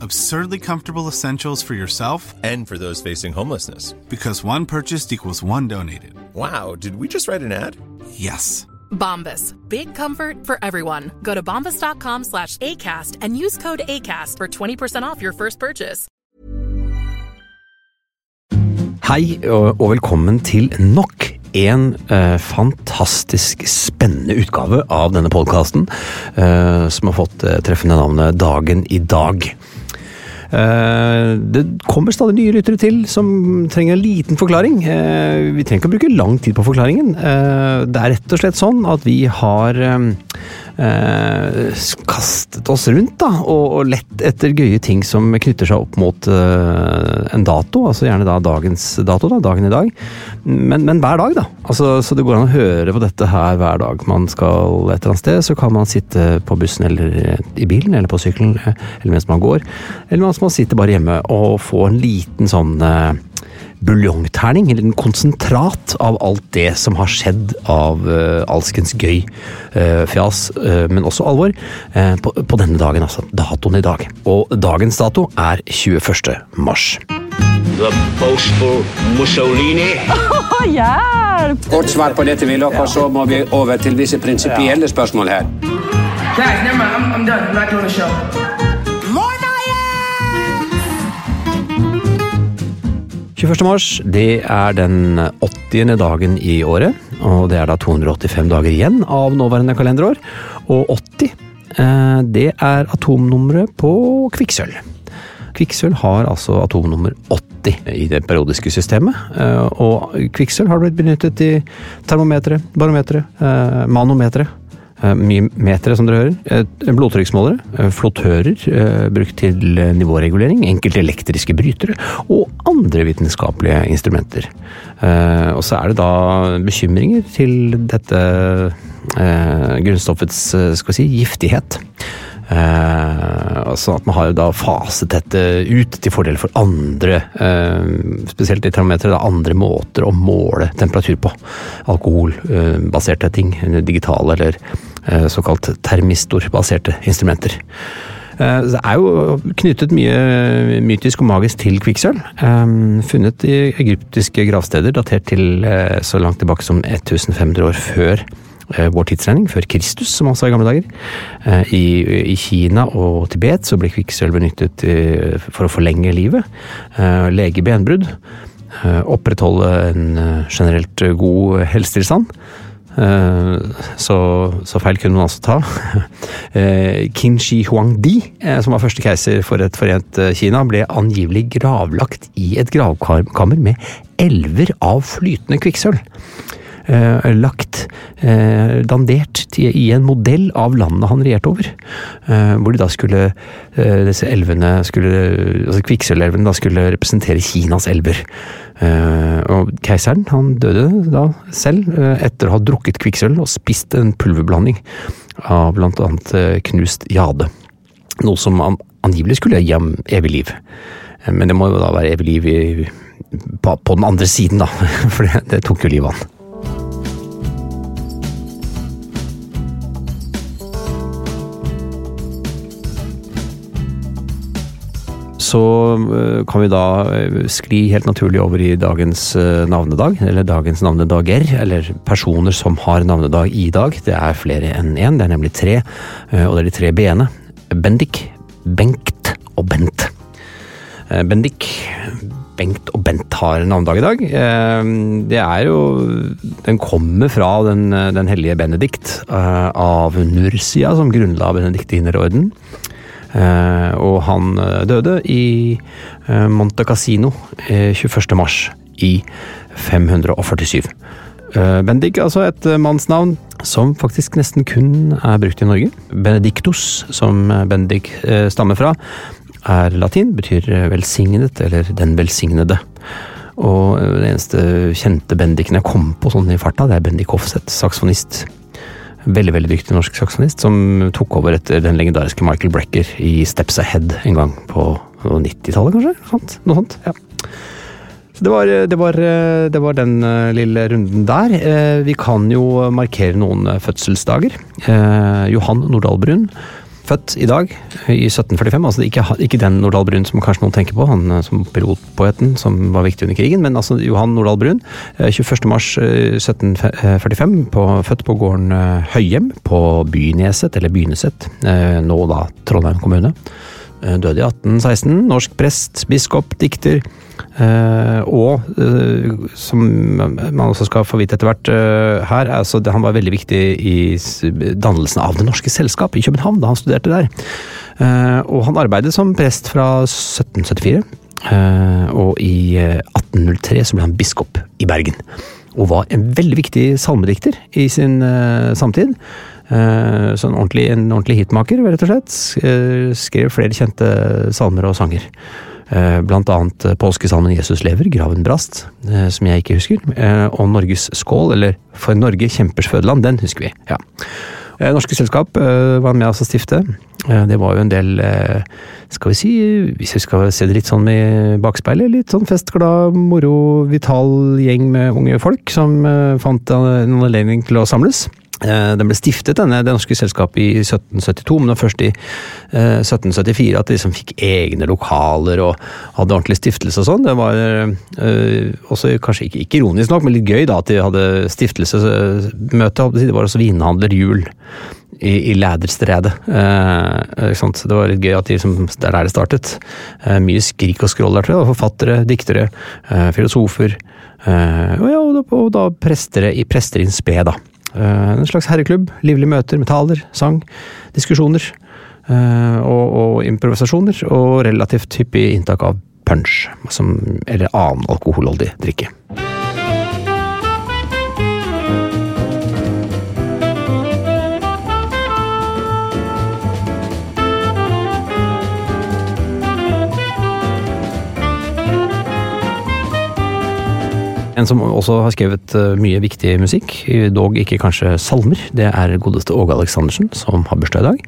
Absurdly comfortable essentials for yourself And for those facing homelessness. because one purchased equals one donated. Wow, did we just write an ad? Yes. Bombas. Big comfort for everyone. Go to bombas.com slash ACAST and use code ACAST for 20% off your first purchase. Hei og velkommen til nok en eh, fantastisk spennende utgave av denne podkasten, eh, som har fått eh, treffende navnet Dagen i dag. Eh, det kommer stadig nye lyttere til som trenger en liten forklaring. Eh, vi trenger ikke å bruke lang tid på forklaringen. Eh, det er rett og slett sånn at vi har eh, kastet oss rundt da, og, og lett etter gøye ting som knytter seg opp mot eh, en dato, altså gjerne da dagens dato, da, dagen i dag. Men, men hver dag, da. Altså, så det går an å høre på dette her hver dag man skal et eller annet sted. Så kan man sitte på bussen eller i bilen eller på sykkelen eh, eller mens man går. Eller mens man sitter bare hjemme og får en liten sånn eh, buljongterning, eller en konsentrat av alt det som har skjedd av uh, alskens gøy uh, fjas, uh, men også alvor, eh, på, på denne dagen, altså datoen i dag. Og dagens dato er 21. mars. The boastful Mussolini. Kort svar på dette, Willoch, og så må vi over til visse prinsipielle spørsmål her. Guys, never mind. I'm, I'm done. I'm not doing the show. 21. mars, det er den 80. dagen i året, og det er da 285 dager igjen av nåværende kalenderår. Og 80, eh, det er atomnummeret på kvikksølv. Kvikksølv har altså atomnummer 80 i det periodiske systemet, eh, og kvikksølv har blitt benyttet i termometre, barometre, eh, Eh, Mye metere, som dere hører. Eh, Blodtrykksmålere. eh, Flottører brukt til nivåregulering. Enkelte elektriske brytere. Og andre vitenskapelige instrumenter. Og så er det da bekymringer til dette grunnstoffets skal vi si, giftighet. Eh, sånn at man har da faset dette ut til fordel for andre, eh, spesielt i termometeret, andre måter å måle temperatur på. Alkoholbaserte ting, digitale eller eh, såkalt termistorbaserte instrumenter. Eh, Det er jo knyttet mye mytisk og magisk til kvikksølv. eh, Funnet i egyptiske gravsteder datert til eh, så langt tilbake som 1500 år før eh, vår tidsregning, før Kristus, som også er i gamle dager. Eh, I, I Kina og Tibet så ble kvikksølv benyttet eh, for å forlenge livet, eh, lege benbrudd, eh, opprettholde en eh, generelt god helsetilstand. Eh, Så, så feil kunne man altså ta. Eh, Qin Shi Huangdi, eh, som var første keiser for et forent eh, Kina, ble angivelig gravlagt i et gravkammer med elver av flytende kvikksølv. Eh, lagt, eh, dandert i en modell av landet han regjerte over. Eh, hvor de da skulle, disse elvene skulle, altså kvikksølvelvene da skulle representere Kinas elver. Og keiseren han døde da selv etter å ha drukket kvikksølv og spist en pulverblanding av eh, knust jade. Noe som an, angivelig skulle gi ham evig liv. Men det må jo da være evig liv i, på, på den andre siden, da. For det, det tok jo livet av han. Så eh, kan vi da eh, skli helt naturlig over i dagens eh, navnedag, eller dagens navnedager, eller personer som har navnedag i dag. Det er flere enn én, det er nemlig tre, og det er de tre b-ene. Bendik, Bengt og Bent. Bendik, Bengt og Bent har navnedag i dag. Det er jo Den kommer fra den, den hellige Benedikt av Nursia, som grunnla benediktinerorden. Eh, og han eh, døde i eh, Monte Cassino 21. mars i 547. Bendik, altså et mannsnavn som faktisk nesten kun er brukt i Norge. Benedictus, som Bendik stammer fra, er latin, betyr velsignet eller den velsignede. Og den eneste kjente Bendiken jeg kom på sånn i farta, det er Bendik Hofseth, saksofonist veldig veldig dyktig norsk saksofonist som tok over etter den legendariske Michael Brecker i Steps Ahead en gang på 90-tallet, kanskje? Sånt. Noe sånt ja. Så det var, det, var, det var, den eh, lille runden der. Eh, vi kan jo markere noen fødselsdager. Eh, Johan Nordahl Brun født i dag, i 1745. altså Ikke, ikke den Nordahl Brun som kanskje noen tenker på, han eh, som pilotpoeten som var viktig under krigen, men altså Johan Nordahl Brun. 21.3.1745, eh, født på gården eh, Høyhjem på Byneset, eller Byneset, nå da Trondheim kommune. Døde i 1816. Norsk prest, biskop, dikter. Uh, og uh, som man også skal få vite etter hvert uh, her, altså, han var veldig viktig i dannelsen av Det Norske Selskap i København da han studerte der. og han arbeidet som prest fra 1774, og i 1803 så ble han biskop i Bergen. Og var en veldig viktig salmedikter i sin samtid. Så en ordentlig, en ordentlig hitmaker, rett og slett. Skrev flere kjente salmer og sanger. Eh, blant annet eh, påskesalmen 'Jesus lever', 'Graven brast', eh, som jeg ikke husker, og Norges skål, eller 'For Norge kjempers fødeland', den husker vi. ja. Norske Selskap var med oss å stifte. Det var jo en del, skal vi si, hvis vi skal se det litt sånn med bakspeilet, litt sånn festglad, moro, vital gjeng med unge folk som fant en anledning til å samles. Eh, den ble stiftet, denne, det norske selskapet, i 1772, men det var først i 1774 eh, at de liksom fikk egne lokaler og hadde ordentlig stiftelse og sånn. Det var uh, også kanskje ikke, ikke, ironisk nok, men litt gøy da at de hadde stiftelsesmøte. Det var også vinhandlerjul i, i Læderstredet. Uh, det var litt gøy at de, liksom, det er der det startet. Mye skrik og skroll der, tror jeg. Forfattere, diktere, filosofer. og ja, og da, og da prestere i in spe, da. Eh, en slags herreklubb. Livlige møter, med taler, sang, diskusjoner. Eh, og, og improvisasjoner, og relativt hyppig inntak av punch, som, eller annen alkoholholdig drikke. En som også har skrevet eh, mye viktig musikk, dog ikke kanskje salmer, det er godeste Åge Aleksandersen, som har bursdag i dag.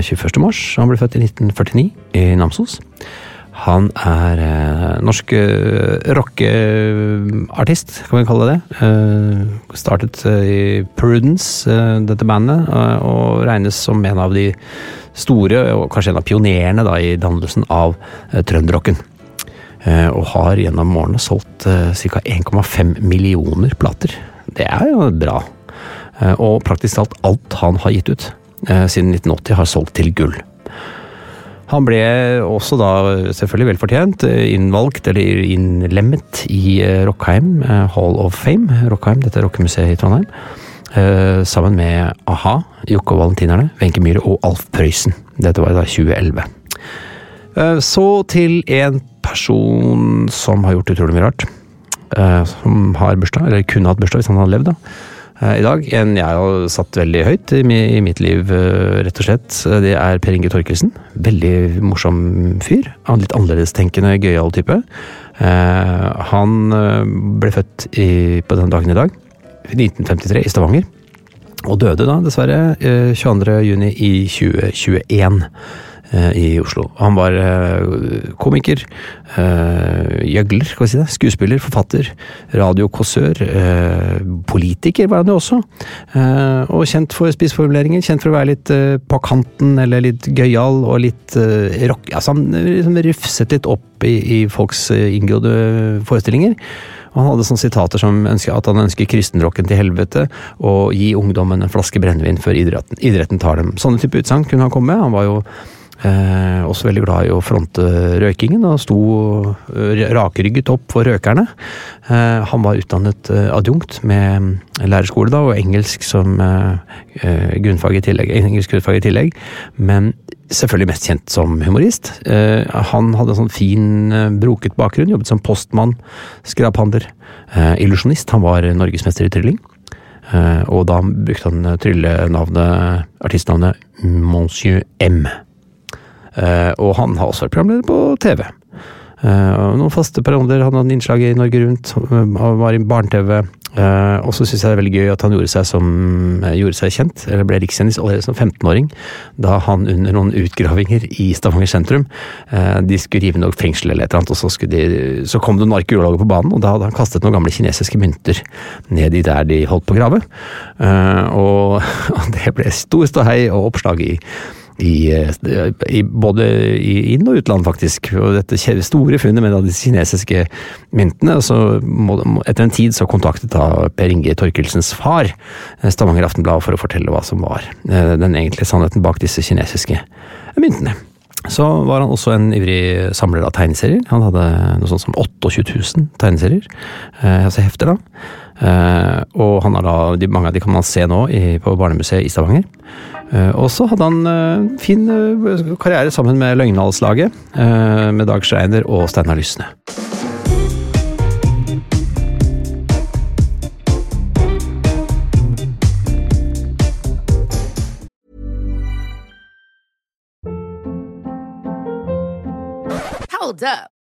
21. Eh, mars. Han ble født i 1949 i Namsos. Han er eh, norsk rockeartist, kan vi kalle det. Startet i Prudence, dette bandet, og regnes som en av de store, og kanskje en av pionerene da, i dannelsen av trønderrocken. Eh, og har gjennom årene solgt eh, ca. 1,5 millioner plater. Det er jo bra. Eh, og praktisk talt alt han har gitt ut siden 1980 har solgt til gull. Han ble også da selvfølgelig velfortjent innvalgt, eller innlemmet, i Rockheim Hall of Fame. Rockheim, dette rockemuseet i Trondheim. Sammen med a-ha, Jokke og Valentinerne, Wenche Myhre og Alf Prøysen. Dette var da 2011. Så til en person som har gjort utrolig mye rart. Uh, som har bursdag, eller kunne hatt bursdag hvis han hadde levd da. Uh, i dag. En jeg har satt veldig høyt i, i mitt liv, uh, rett og slett. Det er Per Inge Torkelsen. Veldig morsom fyr. Han litt annerledestenkende, gøyal type. han ble født i, på den dagen i dag, 1953, i Stavanger. Og døde da, dessverre, 22. juni i 2021. eh, i Oslo. Han var eh, komiker, eh, gjøgler, skal vi si det, skuespiller, forfatter, radiokåsør, politiker var han jo også. Og kjent for spissformuleringer, kjent for å være litt på kanten eller litt gøyal og litt rock... Altså han liksom rufset litt opp i, i folks inngrodde forestillinger. Og han hadde sånne sitater som ønsker, at han ønsker kristenrocken til helvete og gi ungdommen en flaske brennevin før idretten, idretten tar dem. Sånne type utsagn kunne han komme med. Han var jo eh, også veldig glad i å fronte røykingen, og sto eh, rakrygget opp for røkerne. Eh, han var utdannet eh, adjunkt med lærerskole da, og engelsk som eh, eh, grunnfag i tillegg, engelsk grunnfag i tillegg. Men selvfølgelig mest kjent som humorist. Eh, han hadde en sånn fin, eh, broket bakgrunn, jobbet som postmann, skraphandler, eh, illusjonist. Han var norgesmester i trylling. Eh, og da brukte han tryllenavnet, artistnavnet Monsieur M. Eh, og han har også vært programleder på TV. Eh, noen faste perioder hadde han innslag i Norge Rundt, han var i barne-TV. Eh, og så syns jeg det er veldig gøy at han gjorde seg, som, eh, gjorde seg kjent, eller ble rikskjendis allerede som 15-åring, da han under noen utgravinger i Stavanger sentrum eh, De skulle rive noe fengsel eller et eller annet, og så, de, så kom det noen arkeologer på banen, og da hadde han kastet noen gamle kinesiske mynter ned i der de holdt på å grave. Eh, og det ble stor ståhei og oppslag i i, i, både i inn- og utland, faktisk. Og dette store funnet med de kinesiske myntene. og så må, Etter en tid så kontaktet da Per Inge Torkelsens far eh, Stavanger Aftenblad for å fortelle hva som var eh, den egentlige sannheten bak disse kinesiske myntene. Så var han også en ivrig samler av tegneserier. Han hadde noe sånt som 28 000 tegneserier, eh, altså hefter, da. Eh, og han har da, mange av de kan man se nå på Barnemuseet i Stavanger. Eh, og så hadde han eh, fin eh, karriere sammen med Løgnhalslaget, med Dag Schreiner og Steinar Lysne. Hold up.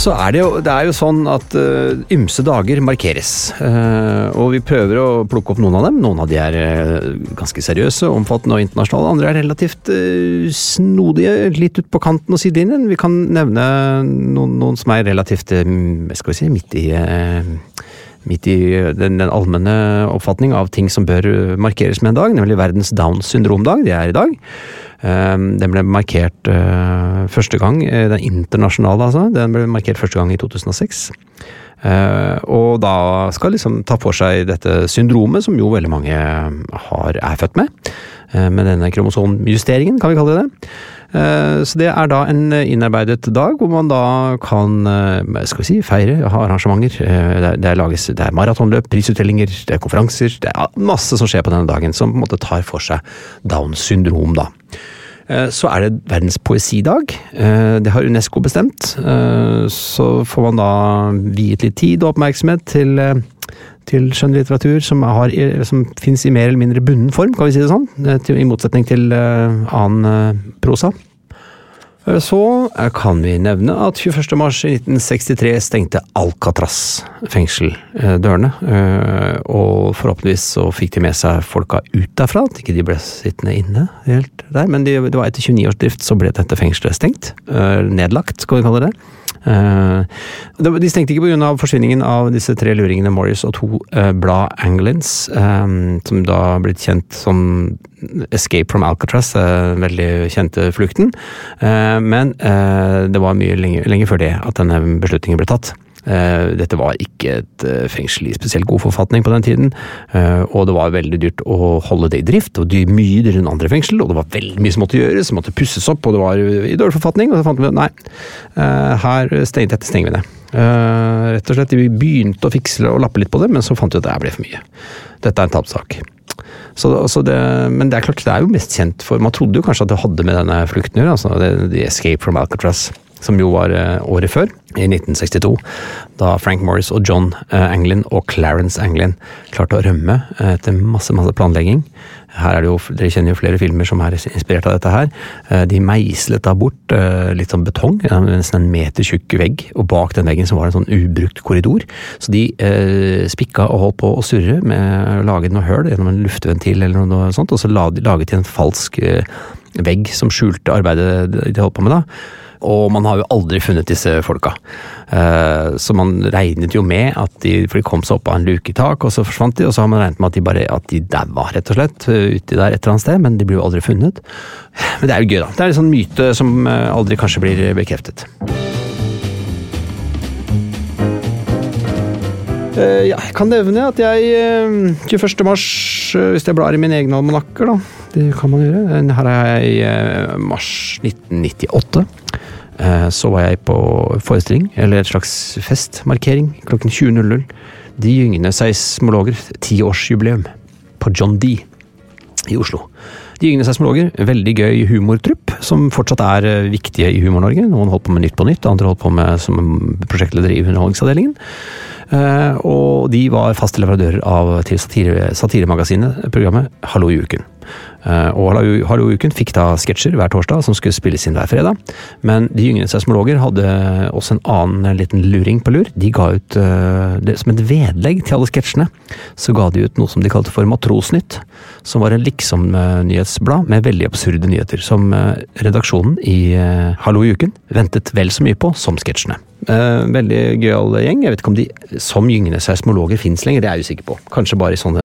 Så er det jo, det er jo sånn at uh, ymse dager markeres. Uh, og vi prøver å plukke opp noen av dem. Noen av de er uh, ganske seriøse, omfattende og internasjonale. Andre er relativt snodige, litt ut på kanten og sidelinjen. Vi kan nevne noen, noen som er relativt skal vi si, midt i midt i den, den allmenne oppfatning av ting som bør markeres med en dag, nemlig verdens Downs syndromdag. Det er i dag. Eh, Den ble markert eh, første gang, eh, den internasjonale altså, den ble markert første gang i 2006. Eh, og da skal liksom ta for seg dette syndromet som jo veldig mange har, er født med. Med denne kromosomjusteringen, kan vi kalle det det. Så det er da en innarbeidet dag hvor man da kan skal vi si, feire, ha arrangementer. Det er, lages, det er maratonløp, prisutdelinger, det er konferanser. Det er masse som skjer på denne dagen som på en måte tar for seg Downs syndrom, da. Eh, Så er det verdens poesidag. Eh, Det har UNESCO bestemt. Eh, Så får man da viet litt tid og oppmerksomhet til, til skjønnlitteratur som, har, som fins i mer eller mindre bunnen form, kan vi si det sånn, i motsetning til annen prosa. Så kan vi nevne at 21. mars 1963 stengte Alcatraz fengsel dørene, og forhåpentligvis så fikk de med seg folka ut derfra, at ikke de ble sittende inne helt der, men det var etter 29 års drift så ble dette fengselet stengt, nedlagt skal vi kalle det. De stengte ikke pga. forsvinningen av disse tre luringene Morris og to blad Anglins, som da blitt kjent som Escape from Alcatraz, den veldig kjente flukten. Men det var mye lenge, før det at denne beslutningen ble tatt. Dette var ikke et fengsel i spesielt god forfatning på den tiden, og det var veldig dyrt å holde det i drift, og det mye dyrere enn andre fengsel, og det var veldig mye som måtte gjøres, som måtte pusses opp, og det var i dårlig forfatning, og så fant vi nei, her stenger, dette stenger vi ned. Rett og slett, Vi begynte å fikse og lappe litt på det, men så fant vi at det ble for mye. Dette er en tapssak. Så, så det, men det er klart, det er jo mest kjent for Man trodde jo kanskje at det hadde med denne flukten å altså The Escape from Alcatraz som jo var året før, i 1962. Da Frank Morris og John Anglin og Clarence Anglin klarte å rømme etter masse, masse planlegging. Her er det jo, Dere kjenner jo flere filmer som er inspirert av dette her. De meislet da bort litt sånn betong, nesten en meter tjukk vegg, og bak den veggen så var det en sånn ubrukt korridor. Så de eh, spikka og holdt på å surre med å lage noe høl gjennom en luftventil eller noe sånt, og så laget de en falsk eh, vegg som skjulte arbeidet de holdt på med da. Og man har jo aldri funnet disse folka. Så man regnet jo med at de For de kom seg opp av en luketak, i tak, og så forsvant de, og så har man regnet med at de bare at de daua, rett og slett, uti der et eller annet sted, men de blir jo aldri funnet. Men det er jo gøy, da. Det er en sånn myte som aldri kanskje blir bekreftet. Ja, jeg kan nevne at jeg 21. mars, hvis jeg blar i mine egne almanakker, da Det kan man gjøre. Her er jeg mars 1998 så var jeg på forestilling, eller et slags festmarkering, klokken 20.00. De gyngende seismologer, tiårsjubileum, på John D. i Oslo. De gyngende seismologer, veldig gøy humortrupp, som fortsatt er viktige i Humor-Norge. Noen holdt på med Nytt på Nytt, andre holdt på med som prosjektleder i Underholdningsavdelingen. Og de var faste leverandører av til satire, satiremagasinet, programmet Hallo i uken. Og Hallo i uken fikk da sketsjer hver torsdag som skulle spilles inn hver fredag. Men de gyngende seismologer hadde også en annen liten luring på lur. De ga ut, det, som et vedlegg til alle sketsjene, så ga de ut noe som de kalte for Matrosnytt. Som var en liksom-nyhetsblad med veldig absurde nyheter. Som redaksjonen i Hallo i uken ventet vel så mye på som sketsjene. Veldig gøyal gjeng. Jeg vet ikke om de som gyngende seismologer fins lenger, det er jeg usikker på. Kanskje bare i sånne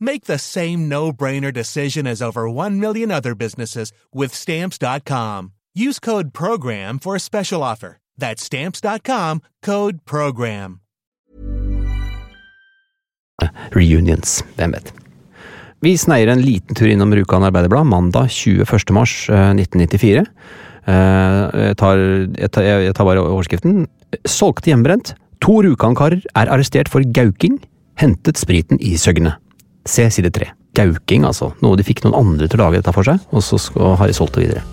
Make the same no-brainer decision as over 1 million other businesses with stamps.com. Use code program for a special offer. That's stamps.com, code program. Reunions, hvem vet. Vi sneier en liten tur innom Rjukan Arbeiderblad mandag 21. mars 1994. Jeg tar, jeg, tar, jeg tar bare overskriften. Solgte hjemmebrent. To Rjukan-karer er arrestert for gauking. Hentet spriten i Søgne. Se side tre. gauking, altså. Noe de fikk noen andre til å lage dette for seg, og så har de solgt det videre.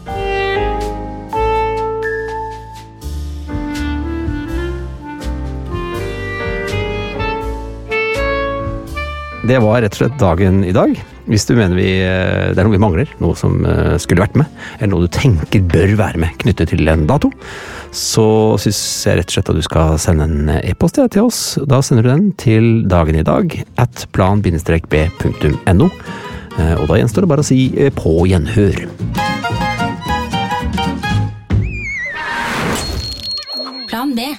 Det var rett og slett dagen i dag. Hvis du mener vi, eh, det er noe vi mangler, noe som eh, skulle vært med, eller noe du tenker bør være med knyttet til en dato, så syns jeg rett og slett at du skal sende en e-post til oss. Da sender du den til dagen i dag at plan-b.no. Eh, og da gjenstår det bare å si på gjenhør. Plan B.